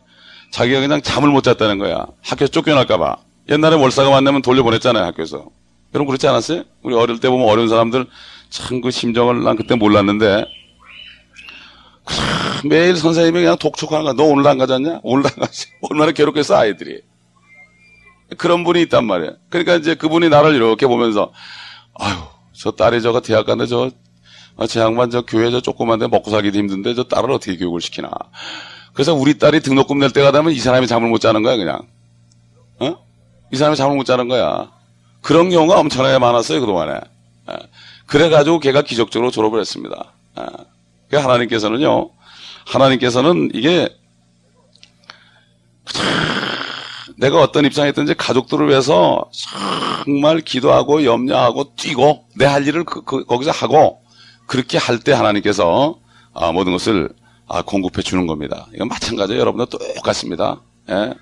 자기가 그냥 잠을 못 잤다는 거야. 학교에서 쫓겨날까봐. 옛날에 월사가 만나면 돌려보냈잖아요, 학교에서. 여러분 그렇지 않았어요? 우리 어릴 때 보면 어려운 사람들 참 그 심정을 난 그때 몰랐는데, 매일 선생님이 그냥 독촉하는 거야. 너 오늘 안 가졌냐? 오늘 안 가지? 얼마나 괴롭겠어, 아이들이. 그런 분이 있단 말이에요. 그러니까 이제 그분이 나를 이렇게 보면서, 아유, 저 딸이 저거 대학 갔는데 저, 아, 제 양반 저 교회 저 조그만데 먹고 살기도 힘든데 저 딸을 어떻게 교육을 시키나. 그래서 우리 딸이 등록금 낼 때가 되면 이 사람이 잠을 못 자는 거야, 그냥. 어? 이 사람이 잠을 못 자는 거야. 그런 경우가 엄청나게 많았어요, 그동안에. 예. 그래가지고 걔가 기적적으로 졸업을 했습니다. 그 하나님께서는요, 하나님께서는 이게 내가 어떤 입장에 있든지 가족들을 위해서 정말 기도하고 염려하고 뛰고 내 할 일을 그, 그, 거기서 하고 그렇게 할 때 하나님께서 아, 모든 것을 아, 공급해 주는 겁니다. 이건 마찬가지예요. 여러분도 똑같습니다. 예.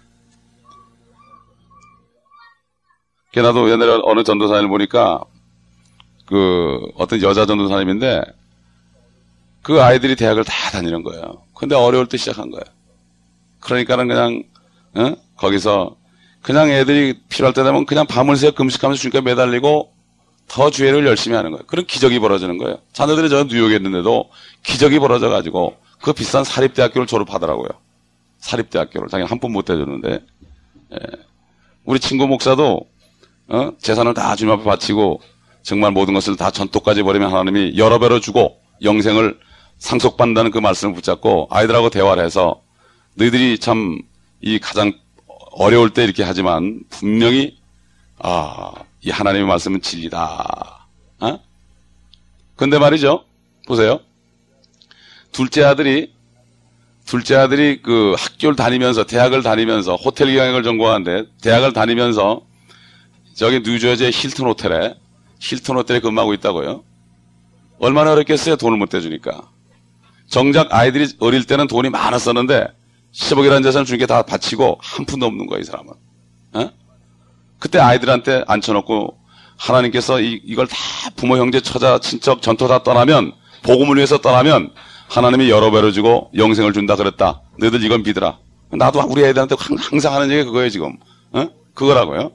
나도 옛날에 어느 전도사님을 보니까 그 어떤 여자 전도사님인데 그 아이들이 대학을 다 다니는 거예요. 근데 어려울 때 시작한 거예요. 그러니까는 그냥 어? 거기서 그냥 애들이 필요할 때 되면 그냥 밤을 새 금식하면서 주니까 매달리고 더 주의를 열심히 하는 거예요. 그런 기적이 벌어지는 거예요. 자녀들이 저 뉴욕에 있는데도 기적이 벌어져 가지고 그 비싼 사립대학교를 졸업하더라고요. 사립대학교를 자기는 한 푼 못 대줬는데 예. 우리 친구 목사도 어? 재산을 다 주님 앞에 바치고 정말 모든 것을 다 전토까지 버리면 하나님이 여러 배로 주고 영생을 상속받는다는 그 말씀을 붙잡고 아이들하고 대화를 해서 너희들이 참 이 가장 어려울 때 이렇게 하지만 분명히 아, 이 하나님의 말씀은 진리다. 어? 근데 말이죠. 보세요. 둘째 아들이 둘째 아들이 그 학교를 다니면서 대학을 다니면서 호텔 경영을 전공하는데 대학을 다니면서 저기 뉴저지의 힐튼 호텔에 힐튼 호텔에 근무하고 있다고요. 얼마나 어렵겠어요 돈을 못 대주니까. 정작 아이들이 어릴 때는 돈이 많았었는데 10억이라는 재산을 주니까 다 바치고 한 푼도 없는 거야 이 사람은. 어? 그때 아이들한테 앉혀놓고 하나님께서 이, 이걸 다 부모 형제 처자 친척 전토 다 떠나면 복음을 위해서 떠나면 하나님이 여러 배로 주고 영생을 준다 그랬다. 너희들 이건 믿으라. 나도 우리 애들한테 항상 하는 얘기 그거예요 지금. 어? 그거라고요.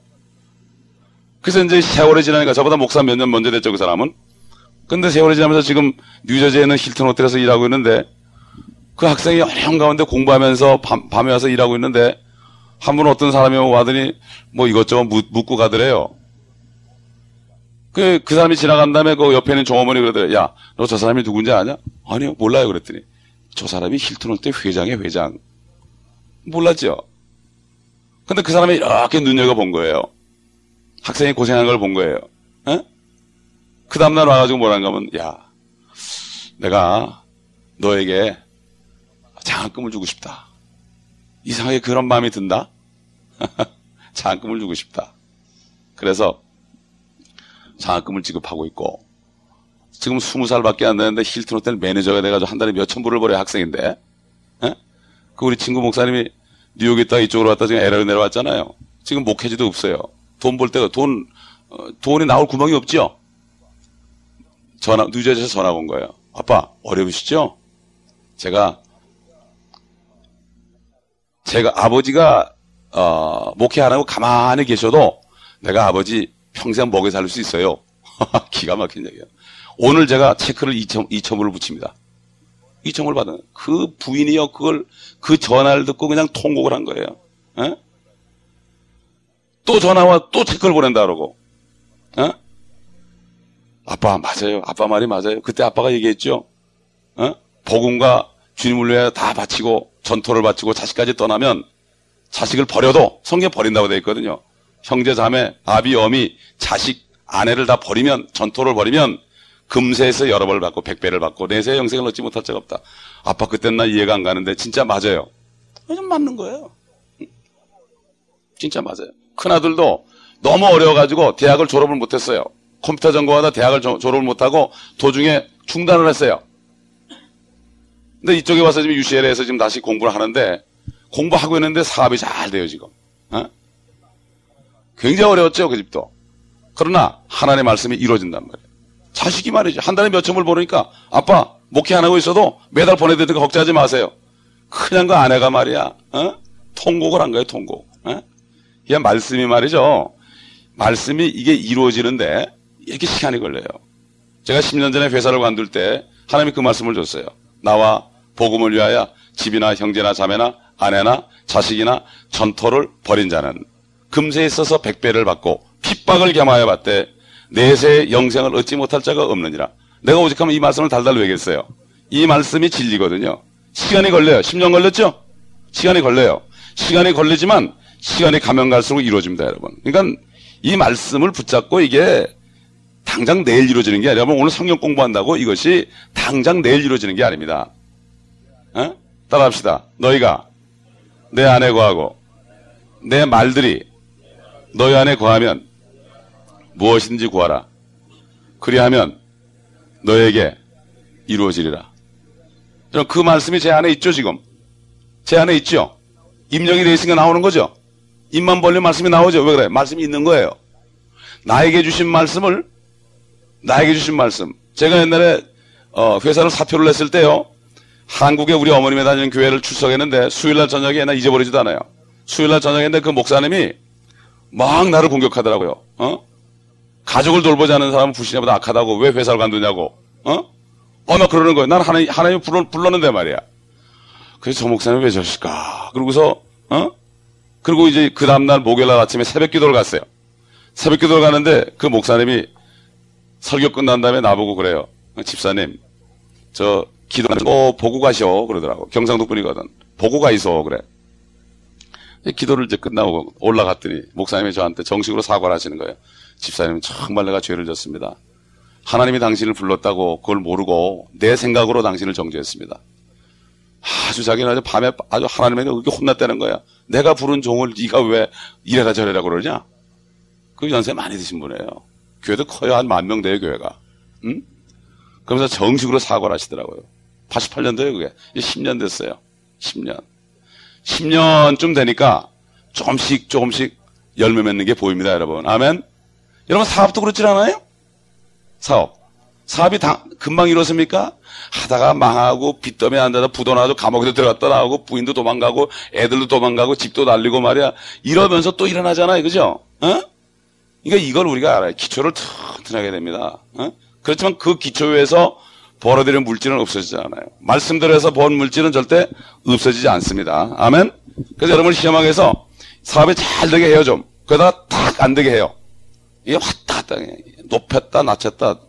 그래서 이제 세월이 지나니까 저보다 목사 몇 년 먼저 됐죠 그 사람은. 근데 세월이 지나면서 지금 뉴저지에 있는 힐튼 호텔에서 일하고 있는데 그 학생이 어려운 가운데 공부하면서 밤, 밤에 와서 일하고 있는데 한 분 어떤 사람이 와더니 뭐 이것저것 묻고 가더래요. 그, 그 사람이 지나간 다음에 그 옆에 있는 종어머니 그러더래. 야, 너 저 사람이 누군지 아냐? 아니요, 몰라요. 그랬더니. 저 사람이 힐튼 호텔 회장의 회장. 몰랐죠? 근데 그 사람이 이렇게 눈여겨본 거예요. 학생이 고생한 걸 본 거예요. 에? 그 다음날 와가지고 뭐라는 가면, 야, 내가 너에게 장학금을 주고 싶다. 이상하게 그런 마음이 든다? [LAUGHS] 장학금을 주고 싶다. 그래서 장학금을 지급하고 있고, 지금 20살밖에 안 되는데 힐튼 호텔 매니저가 돼가지고 한 달에 몇천 불을 벌어야 학생인데, 에? 그 우리 친구 목사님이 뉴욕에 있다 이쪽으로 왔다 지금 LA로 내려왔잖아요. 지금 목회지도 없어요. 돈 벌 때가 돈, 어, 돈이 나올 구멍이 없죠? 전화, 뉴저지에서 전화 온 거예요. 아빠, 어려우시죠? 제가, 제가 아버지가, 어, 목회 안 하고 가만히 계셔도 내가 아버지 평생 먹여 살릴 수 있어요. [LAUGHS] 기가 막힌 얘기야. 오늘 제가 체크를 2천, 2천 불을 붙입니다. 2천 불 받은 그 부인이요, 그걸, 그 전화를 듣고 그냥 통곡을 한 거예요. 에? 또 전화와 또 체크를 보낸다 그러고. 에? 아빠 맞아요. 아빠 말이 맞아요. 그때 아빠가 얘기했죠. 어? 복음과 주님을 위해 다 바치고 전토를 바치고 자식까지 떠나면 자식을 버려도 성경 버린다고 되어 있거든요. 형제 자매, 아비, 어미, 자식, 아내를 다 버리면 전토를 버리면 금세에서 여러 벌 받고 백배를 받고 내세 영생을 얻지 못할 자가 없다. 아빠 그때는 나 이해가 안 가는데 진짜 맞아요. 좀 맞는 거예요. 진짜 맞아요. 큰아들도 너무 어려워가지고 대학을 졸업을 못했어요. 컴퓨터 전공하다 대학을 졸업을 못하고 도중에 중단을 했어요. 근데 이쪽에 와서 지금 UCL에서 지금 다시 공부를 하는데 공부하고 있는데 사업이 잘 돼요 지금. 어? 굉장히 어려웠죠 그 집도. 그러나 하나님의 말씀이 이루어진단 말이에요. 자식이 말이죠. 한 달에 몇 천을 벌으니까 아빠 목회 안 하고 있어도 매달 보내드리니까 걱정하지 마세요. 그냥 그 아내가 말이야. 어? 통곡을 한 거예요 통곡. 어? 이 말씀이 말이죠. 말씀이 이게 이루어지는데 이렇게 시간이 걸려요. 제가 10년 전에 회사를 관둘 때 하나님이 그 말씀을 줬어요. 나와 복음을 위하여 집이나 형제나 자매나 아내나 자식이나 전토를 벌인 자는 금세에 있어서 백배를 받고 핍박을 겸하여 받되 내세 영생을 얻지 못할 자가 없느니라. 내가 오직하면 이 말씀을 달달 외겠어요. 이 말씀이 진리거든요. 시간이 걸려요. 10년 걸렸죠? 시간이 걸려요. 시간이 걸리지만 시간이 가면 갈수록 이루어집니다, 여러분. 그러니까 이 말씀을 붙잡고 이게 당장 내일 이루어지는 게 아니라 오늘 성경 공부한다고 이것이 당장 내일 이루어지는 게 아닙니다. 어? 따라합시다. 너희가 내 안에 거하고 내 말들이 너희 안에 거하면 무엇인지 구하라. 그리하면 너에게 이루어지리라. 그 말씀이 제 안에 있죠, 지금. 제 안에 있죠. 입력이 되어 있으니까 나오는 거죠. 입만 벌리면 말씀이 나오죠. 왜 그래? 말씀이 있는 거예요. 나에게 주신 말씀을 나에게 주신 말씀. 제가 옛날에 어, 회사를 사표를 냈을 때요. 한국에 우리 어머님이 다니는 교회를 출석했는데 수요일날 저녁에 나 잊어버리지도 않아요. 수요일날 저녁에 그 목사님이 막 나를 공격하더라고요. 어? 가족을 돌보자는 사람은 불신보다 악하다고 왜 회사를 간두냐고. 어? 어, 막 그러는 거예요. 난 하나님, 하나님 불러, 불렀는데 말이야. 그래서 저 목사님 왜 저실까? 그러고서, 어? 그리고 이제 그 다음날 목요일날 아침에 새벽 기도를 갔어요. 새벽 기도를 가는데 그 목사님이 설교 끝난 다음에 나보고 그래요. 집사님, 저 기도 꼭 보고 가셔 그러더라고. 경상도 분이거든. 보고 가 있어 그래. 기도를 이제 끝나고 올라갔더니 목사님이 저한테 정식으로 사과를 하시는 거예요. 집사님 정말 내가 죄를 졌습니다. 하나님이 당신을 불렀다고 그걸 모르고 내 생각으로 당신을 정죄했습니다. 아주 자기는 아주 밤에 아주 하나님에게 그렇게 혼났다는 거야. 내가 부른 종을 네가 왜 이래라 저래라 그러냐? 그 연세 많이 드신 분이에요. 교회도 커요. 한 만 명 돼요, 교회가. 응? 그러면서 정식으로 사과를 하시더라고요. 88년도에 그게. 이제 10년 됐어요. 10년. 10년쯤 되니까 조금씩 조금씩 열매 맺는 게 보입니다, 여러분. 아멘? 여러분, 사업도 그렇지 않아요? 사업. 사업이 다, 금방 이뤘습니까? 하다가 망하고 빚더미 한다다 부도나도 감옥에도 들어갔다 나오고 부인도 도망가고 애들도 도망가고 집도 날리고 말이야. 이러면서 또 일어나잖아요. 그죠? 어? 그러니까 이걸 우리가 알아요. 기초를 튼튼하게 됩니다. 어? 그렇지만 그 기초 위에서 벌어들인 물질은 없어지지 않아요. 말씀대로 해서 번 물질은 절대 없어지지 않습니다. 아멘? 그래서 여러분 시험하게해서 사업이 잘 되게 해요 좀. 그러다가 탁 안 되게 해요. 이게 왔다 갔다 해. 높였다 낮췄다.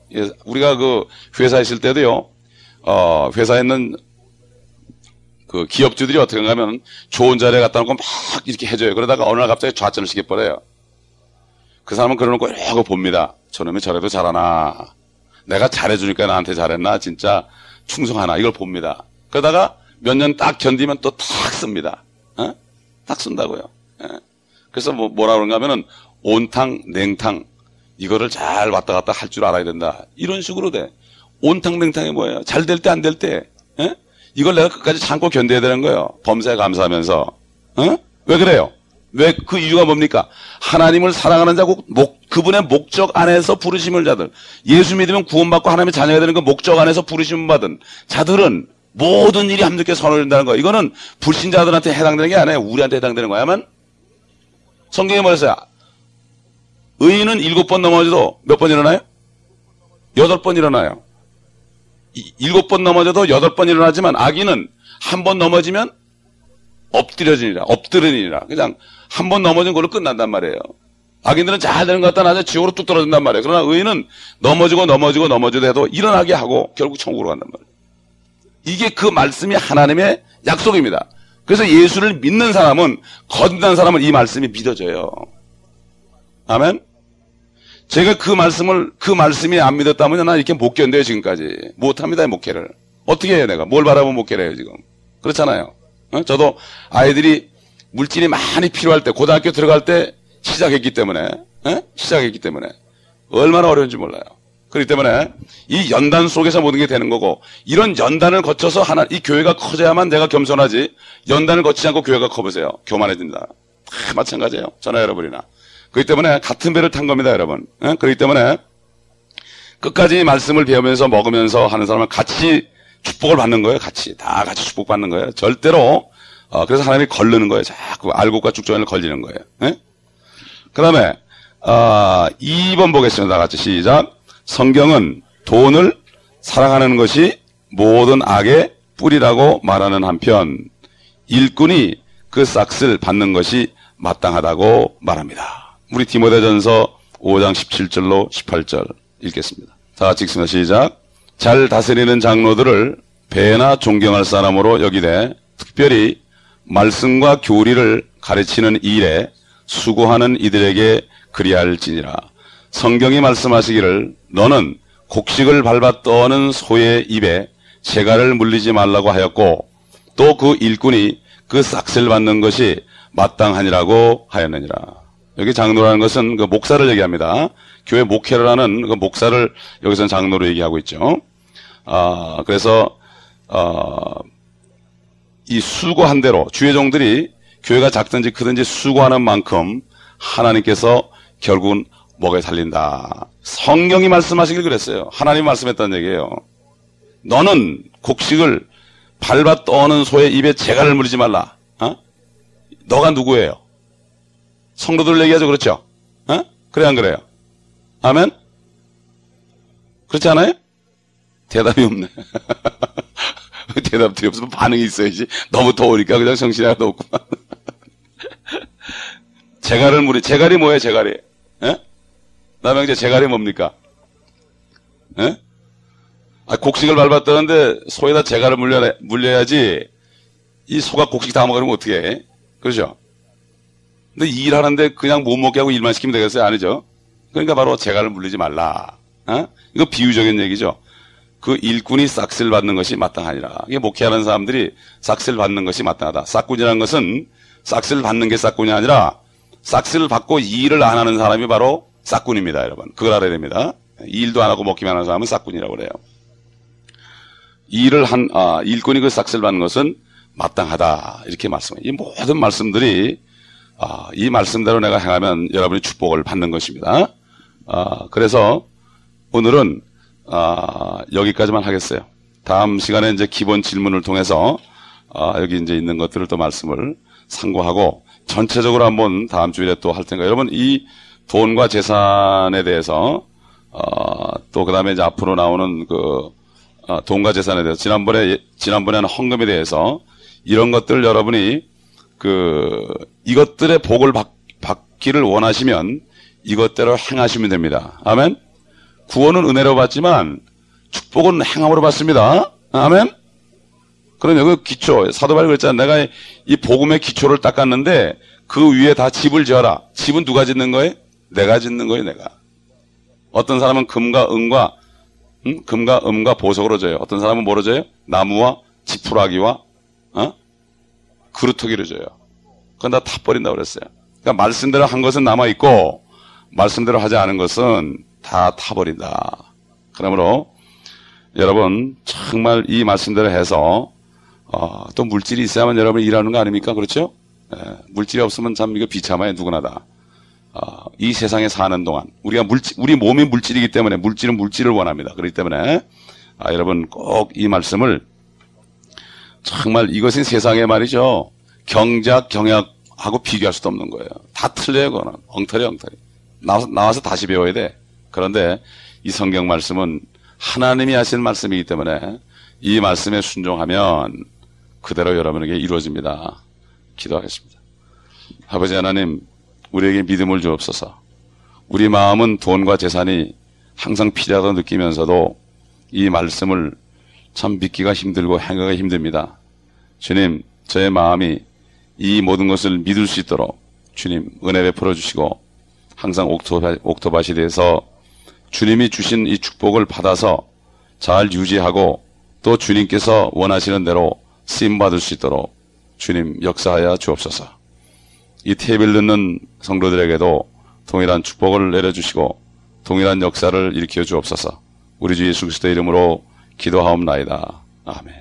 우리가 그 회사에 있을 때도요. 어, 회사에 있는 그 기업주들이 어떻게 하면 좋은 자리에 갖다 놓고 막 이렇게 해줘요. 그러다가 어느 날 갑자기 좌절을 시켜버려요. 그 사람은 그러놓고 이러고 봅니다. 저놈이 저래도 잘하나. 내가 잘해주니까 나한테 잘했나. 진짜 충성하나. 이걸 봅니다. 그러다가 몇 년 딱 견디면 또 탁 씁니다. 어? 딱 쓴다고요. 예. 그래서 뭐, 뭐라 그런가 하면은 온탕, 냉탕. 이거를 잘 왔다 갔다 할 줄 알아야 된다. 이런 식으로 돼. 온탕, 냉탕이 뭐예요? 잘 될 때, 안 될 때. 예? 이걸 내가 끝까지 참고 견뎌야 되는 거예요. 범사에 감사하면서. 어? 왜 그래요? 왜 그 이유가 뭡니까? 하나님을 사랑하는 자고 목, 그분의 목적 안에서 부르심을 자들. 예수 믿으면 구원받고 하나님의 자녀가 되는 그 목적 안에서 부르심을 받은 자들은 모든 일이 함께 선을 된다는 거예요. 이거는 불신자들한테 해당되는 게 아니에요. 우리한테 해당되는 거야만. 성경에 뭐랬어요? 의인은 일곱 번 넘어져도 몇 번 일어나요? 여덟 번 일어나요. 일곱 번 넘어져도 여덟 번 일어나지만 악인은 한번 넘어지면 엎드려지니라, 엎드리니라. 그냥 한 번 넘어진 걸로 끝난단 말이에요. 악인들은 잘 되는 것 같다 나중에 지옥으로 뚝 떨어진단 말이에요. 그러나 의인은 넘어지고 넘어지고 넘어지도 해도 일어나게 하고 결국 천국으로 간단 말이에요. 이게 그 말씀이 하나님의 약속입니다. 그래서 예수를 믿는 사람은 거듭난 사람은 이 말씀이 믿어져요. 아멘. 제가 그 말씀을 그 말씀이 안 믿었다면 난 이렇게 못 견뎌요 지금까지 못합니다 목회를 어떻게 해요 내가 뭘 바라보면 목회를 해요 지금 그렇잖아요. 어? 저도 아이들이 물질이 많이 필요할 때 고등학교 들어갈 때 시작했기 때문에 어? 시작했기 때문에 얼마나 어려운지 몰라요. 그렇기 때문에 이 연단 속에서 모든 게 되는 거고 이런 연단을 거쳐서 하나 이 교회가 커져야만 내가 겸손하지 연단을 거치지 않고 교회가 커보세요. 교만해진다. 다 마찬가지예요. 전화 여러분이나. 그렇기 때문에 같은 배를 탄 겁니다, 여러분. 예? 그렇기 때문에 끝까지 말씀을 배우면서 먹으면서 하는 사람은 같이 축복을 받는 거예요, 같이. 다 같이 축복받는 거예요. 절대로, 어, 그래서 하나님이 걸르는 거예요. 자꾸 알곡과 죽전을 걸리는 거예요. 예? 그 다음에, 어, 2번 보겠습니다. 다 같이 시작. 성경은 돈을 사랑하는 것이 모든 악의 뿌리라고 말하는 한편, 일꾼이 그 싹을 받는 것이 마땅하다고 말합니다. 우리 디모데전서 5장 17절로 18절 읽겠습니다. 다 같이 읽습니다. 시작. 잘 다스리는 장로들을 배나 존경할 사람으로 여기되 특별히 말씀과 교리를 가르치는 일에 수고하는 이들에게 그리할지니라. 성경이 말씀하시기를 너는 곡식을 밟아 떠는 소의 입에 재갈을 물리지 말라고 하였고 또 그 일꾼이 그 싹을 받는 것이 마땅하니라고 하였느니라. 여기 장로라는 것은 그 목사를 얘기합니다. 교회 목회를 하는 그 목사를 여기서는 장로로 얘기하고 있죠. 아, 그래서, 어, 이 수고한 대로 주의 종들이 교회가 작든지 크든지 수고하는 만큼 하나님께서 결국은 먹여 살린다. 성경이 말씀하시길 그랬어요. 하나님 말씀했다는 얘기예요. 너는 곡식을 밟아 떠는 소의 입에 재갈을 물리지 말라. 어? 너가 누구예요? 성도들 얘기하죠. 그렇죠? 어? 그래 안 그래요? 아멘? 그렇지 않아요? 대답이 없네. [LAUGHS] [LAUGHS] 대답들이 없으면 반응이 있어야지. 너무 더우니까 그냥 정신이 하나도 없구만. 재갈을 물이, 재갈이 뭐예요, 재갈이? 예? 남영재 재갈이 뭡니까? 예? 아, 곡식을 밟았다는데 소에다 재갈을 물려, 물려야지 이 소가 곡식 다 먹으면 어떻게 해? 그렇죠? 근데 일하는데 그냥 못 먹게 하고 일만 시키면 되겠어요? 아니죠? 그러니까 바로 재갈을 물리지 말라. 어? 이거 비유적인 얘기죠. 그 일꾼이 싹쓸 받는 것이 마땅하니라. 이게 목회하는 사람들이 싹쓸 받는 것이 마땅하다. 싹꾼이라는 것은 싹쓸 받는 게 싹꾼이 아니라 싹쓸 받고 일을 안 하는 사람이 바로 싹꾼입니다, 여러분. 그걸 알아야 됩니다. 일도 안 하고 먹기만 하는 사람은 싹꾼이라고 그래요. 일을 한, 아, 일꾼이 그 싹쓸 받는 것은 마땅하다. 이렇게 말씀해요. 이 모든 말씀들이, 아, 이 말씀대로 내가 행하면 여러분이 축복을 받는 것입니다. 아, 그래서 오늘은, 아, 여기까지만 하겠어요. 다음 시간에 이제 기본 질문을 통해서, 아, 여기 이제 있는 것들을 또 말씀을 상고하고, 전체적으로 한번 다음 주일에 또 할 텐가. 여러분, 이 돈과 재산에 대해서, 어, 또 그다음에 이제 앞으로 나오는 그 어, 돈과 재산에 대해서 지난번에 지난번에는 헌금에 대해서 이런 것들 여러분이 그 이것들의 복을 받, 받기를 원하시면 이것대로 행하시면 됩니다. 아멘. 구원은 은혜로 받지만 축복은 행함으로 받습니다. 아멘. 그러면 그 기초 사도 바울이 그랬잖아. 내가 이 복음의 기초를 닦았는데 그 위에 다 집을 지어라. 집은 누가 짓는 거예요? 내가 짓는 거예요, 내가. 어떤 사람은 금과 은과 음? 금과 음과 보석으로 져요. 어떤 사람은 뭐로 져요? 나무와 지푸라기와 어? 그루터기로 져요. 그건 다 타버린다고 그랬어요. 그러니까 말씀대로 한 것은 남아 있고 말씀대로 하지 않은 것은 다 타버린다. 그러므로 여러분 정말 이 말씀대로 해서 어, 또 물질이 있어야만 여러분 일하는 거 아닙니까? 그렇죠? 예, 물질이 없으면 참 이거 비참해 누구나 다. 어, 이 세상에 사는 동안 우리가 물질, 우리 몸이 물질이기 때문에 물질은 물질을 원합니다. 그렇기 때문에 아, 여러분 꼭 이 말씀을 정말 이것은 세상에 말이죠 경제학 경영하고 비교할 수도 없는 거예요. 다 틀려요, 그거는 엉터리 엉터리. 나와서, 나와서 다시 배워야 돼. 그런데 이 성경 말씀은 하나님이 하시는 말씀이기 때문에 이 말씀에 순종하면 그대로 여러분에게 이루어집니다. 기도하겠습니다. 아버지 하나님, 우리에게 믿음을 주옵소서. 우리 마음은 돈과 재산이 항상 필요하다고 느끼면서도 이 말씀을 참 믿기가 힘들고 행하기가 힘듭니다. 주님, 저의 마음이 이 모든 것을 믿을 수 있도록 주님 은혜 베풀어 주시고 항상 옥토바, 옥토바시 대해서 주님이 주신 이 축복을 받아서 잘 유지하고 또 주님께서 원하시는 대로 쓰임 받을 수 있도록 주님 역사하여 주옵소서. 이 테이블 듣는 성도들에게도 동일한 축복을 내려주시고 동일한 역사를 일으켜 주옵소서. 우리 주 예수 그리스도의 이름으로 기도하옵나이다. 아멘.